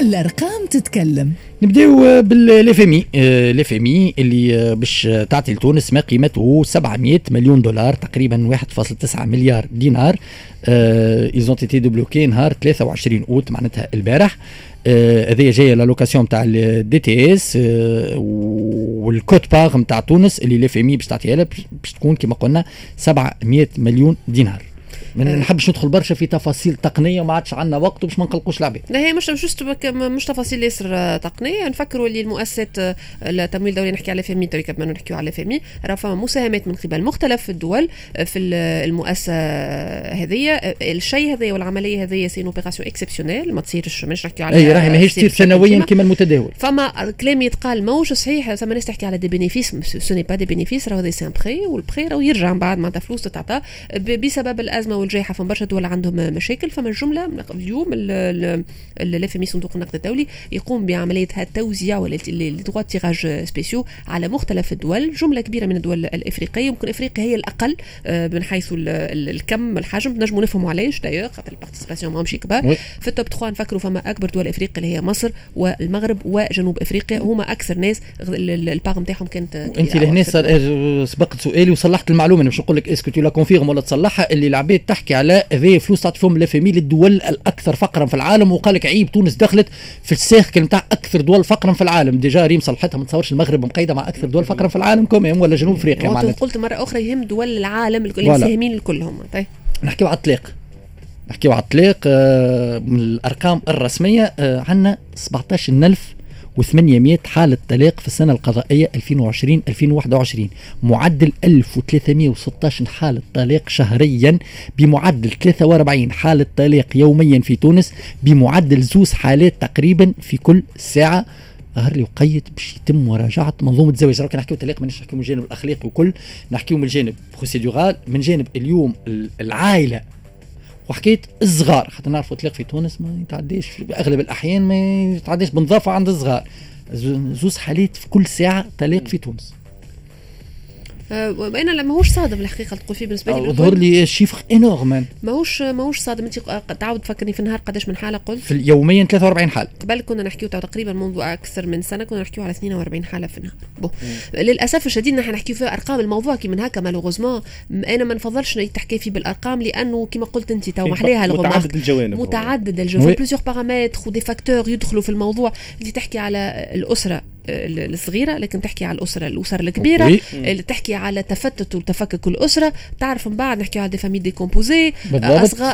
الأرقام تتكلم. نبداو بـ le FMI le FMI اللي باش تعطي لتونس ما قيمته 700 مليون دولار تقريبا 1.9 مليار دينار. ils ont été débloqués نهار 23 أوت معناتها البارح. هذه جاية l'allocation تاع ال DTS وال quote-part نتاع تونس اللي le FMI باش تعطيها لها باش تكون كما قلنا 700 مليون دينار. ما آه. نحبش ندخل برشا في تفاصيل تقنية وما عادش عندنا وقت باش ما نقلقوش العباد لا هي مش مش مش تفاصيل ياسر تقنية. نفكروا اللي المؤسسات التمويل الدولي نحكي على FMI تو قبل ما نحكيو على FMI. راه فما مساهمات من قبل. مختلف الدول في المؤسسة هذه الشيء هذا والعملية هذه c'est opération exceptionnelle ما تصيرش مش نحكيو على أي راهي ماهيش تصير سنويا كما المتداول. فما كلام يتقال ماهوش صحيح ثم ناس تحكي على des bénéfices c'est pas des bénéfices راه c'est un prêt وال prêt راه يرجع من بعد معناتها فلوس تتعطى بسبب الأزمة والجائحه فما برشا دول عندهم مشاكل فما الجمله اليوم ال FMI صندوق النقد الدولي يقوم بعملية التوزيع les droits de tirage spéciaux على مختلف الدول. جملة كبيرة من الدول الإفريقية يمكن إفريقيا هي الأقل آه، من حيث الكم الحجم. نجموا نفهموا علاش دايوغ خاطر ال participations ماهمش كبار في ال top 3 نفكروا فما أكبر دول إفريقيا اللي هي مصر والمغرب وجنوب إفريقيا. هما أكثر ناس الباغ نتاعهم كانت انت لهنا سبقت سؤالي وصلحت المعلومة. مش نقول لك est-ce que tu la confirmes ولا تصلحها اللي العباد تحكي على هذه فلوس تعطي فيهم le FMI للدول الأكثر فقرا في العالم. وقال لك عيب تونس دخلت في الساخ نتاع أكثر دول فقرا في العالم. déjà ريم صلحتها ما تصورش المغرب مقيدة مع أكثر دول فقرا في العالم كمان ولا جنوب أفريقيا قلت مرة أخرى يهم دول العالم المساهمين الكلهم. طيب. نحكيو على الطلاق نحكيو على الطلاق آه، من الأرقام الرسمية آه، عندنا 17000 و800 حالة طلاق في السنة القضائية 2020-2021 معدل 1316 حالة طلاق شهريا بمعدل 43 حالة طلاق يوميا في تونس بمعدل زوز حالات تقريبا في كل ساعة. ظهر لي وقيت باش يتم مراجعة منظومة الزواج. راك نحكيو طلاق مانيش نحكيو من الجانب الاخلاقي وكل نحكيو من الجانب procédural من جانب اليوم العائلة وحكيت الصغار خاطر نعرفوا الطلاق في تونس ما يتعديش أغلب الأحيان ما يتعديش بنظافه عند الصغار. زوز حالات في كل ساعة طلاق في تونس. آه، أنا لا ماهوش صادم الحقيقة تقول فيه بالنسبة لي ظهر لي chiffre énorme ماهوش ماهوش صادم. أنت تعاود تفكرني في النهار قداش من حالة قلت؟ في يوميا 43 حالة. قبل كنا نحكيو تقريبا منذ أكثر من سنة كنا نحكيو على 42 حالة في النهار. bon للأسف الشديد نحن نحكيو في أرقام الموضوع كي من هكا malheureusement أنا ما نفضلش تحكي فيه بالأرقام لأنه كما قلت أنت تو محليها متعدد الجوانب. متعدد الجوانب. plusieurs paramètres و des facteurs يدخلوا في الموضوع. انت تحكي على الأسرة. الصغيرة لكن تحكي على الأسرة الاسر الكبيرة اللي تحكي على تفتت وتفكك الأسرة. تعرف من بعد نحكي على des familles décomposées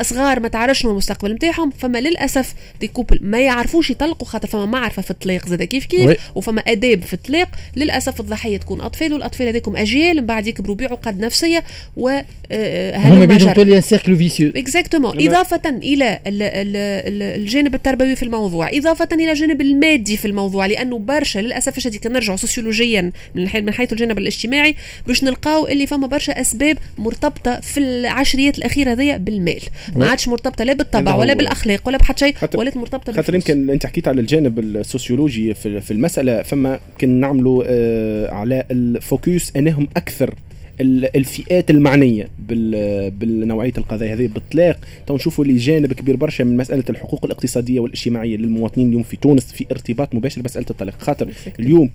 صغار ما تعرفش شنو المستقبل نتاعهم فما للأسف des couples ما يعرفوش يطلقوا خاطر فما معرفه في الطلاق زاد كيف كيف وفما آداب في الطلاق. للأسف الضحية تكون أطفال والأطفال هذيكم أجيال من بعد يكبروا بعقد نفسية و آه، آه، هم بيجوا تولي cercle vicieux exactement إضافة إلى الجانب التربوي في الموضوع. إضافة إلى الجانب المادي في الموضوع لأنه برشا للأسف للأسف الشديد كان نرجعوا سوسيولوجيا من من حيث الجانب الاجتماعي باش نلقاو اللي فما برشا أسباب مرتبطة في العشريات الأخيرة هذيا بالمال. ما عادش مرتبطة لا بالطبع ولا بالأخلاق ولا بحد شيء ولات مرتبطة خاطر يمكن أنت حكيت على الجانب السوسيولوجي في المسألة فما كنا نعملوا آه على ال focus أنهم أكثر الفئات المعنية بالنوعية القضايا هذه بالطلاق. تو نشوفوا اللي جانب كبير برشا من مسألة الحقوق الاقتصادية والاجتماعية للمواطنين اليوم في تونس في ارتباط مباشر بمسألة الطلاق. خاطر اليوم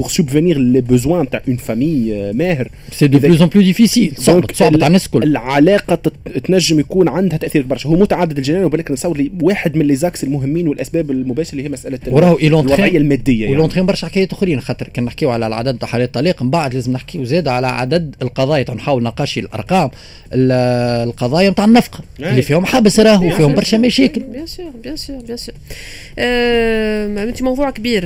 pour subvenir les besoins تاع une famille ماهر c'est de plus en plus difficile صعبت على الناس الكل العلاقة تنجم يكون عندها تأثير برشا. هو متعدد الجوانب ولكن نتصور لي واحد من les axes المهمين والأسباب المباشرة اللي هي مسألة وراهو الوضعية المادية يعني. ولونتخين برشا حكايات أخرين. خاطر كان نحكيو على العدد تاع حالات الطلاق من بعد لازم نحكيو زاد على عدد القضايا. نحاول نقاشي الأرقام. القضايا نتاع النفقه اللي فيهم حبس راهو فيهم برشا مشاكل. bien sûr bien sûr bien sûr انت موضوع كبير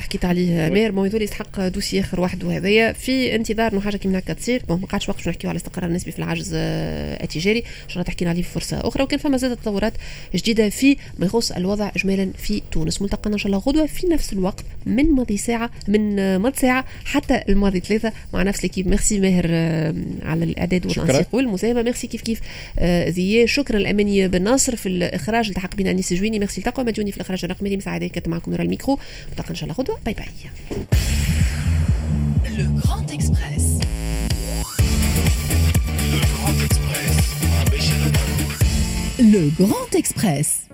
حكيت عليه ماهر. موضوع يستحق dossier آخر وحده هذايا في انتظار إنه حاجة كيما هكا تصير. bon ما قعدش وقت باش نحكيو على الاستقرار النسبي في العجز آه، التجاري. إن شاء الله تحكينا عليه في فرصة أخرى. وكان فما زاد تطورات جديدة في ما يخص الوضع اجمالا في تونس. ملتقانا إن شاء الله غدوة في نفس الوقت من ماضي ساعة من آه، ماضي ساعة حتى الماضي ثلاثة مع نفس l'équipe merci ماهر آه، على الاعداد والتنسيق والمساهمة. ميرسي كيف كيف زي شكرا لأماني بن ناصر في الإخراج التحق بنا انيس جويني ميرسي التقوى مديوني في الإخراج الرقمي. مساعدة كانت معكم نورا الميكرو. نلتقى إن شاء الله غدوة. bye bye Le Grand Express. Le Grand Express. Le Grand Express.